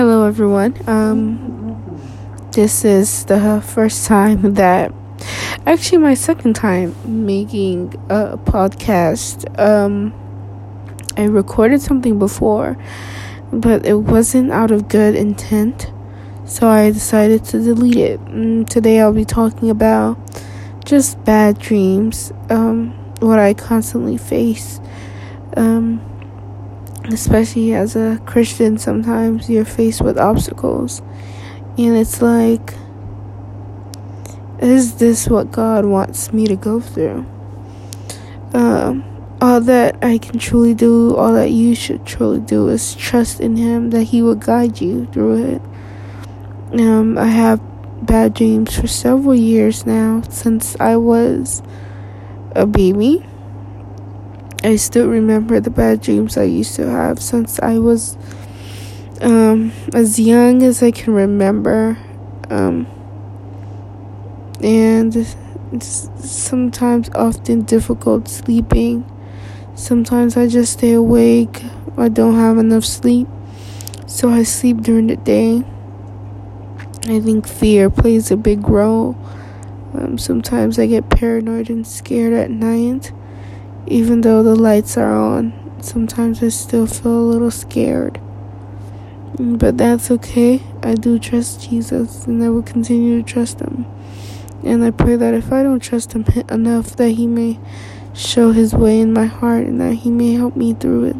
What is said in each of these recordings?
Hello, everyone. Um, this is the first time that, actually, my second time making a podcast. Um, I recorded something before, but it wasn't out of good intent, so I decided to delete it. And today, I'll be talking about just bad dreams, um, what I constantly face. Um, especially as a Christian, sometimes you're faced with obstacles, and it's like, is this what God wants me to go through? Um, all that I can truly do, all that you should truly do, is trust in Him that He will guide you through it. Um, I have bad dreams for several years now since I was a baby. I still remember the bad dreams I used to have since I was um, as young as I can remember. Um, and sometimes often difficult sleeping. Sometimes I just stay awake. I don't have enough sleep. So I sleep during the day. I think fear plays a big role. Um, sometimes I get paranoid and scared at night. Even though the lights are on, sometimes I still feel a little scared. But that's okay. I do trust Jesus and I will continue to trust him. And I pray that if I don't trust him enough, that he may show his way in my heart and that he may help me through it.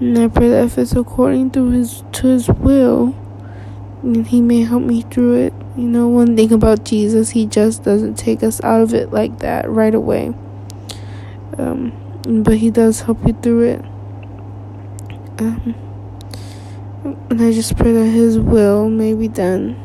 And I pray that if it's according to his to his will, and he may help me through it. You know, one thing about Jesus, he just doesn't take us out of it like that right away. Um, but he does help you through it. Um, and I just pray that His will may be done.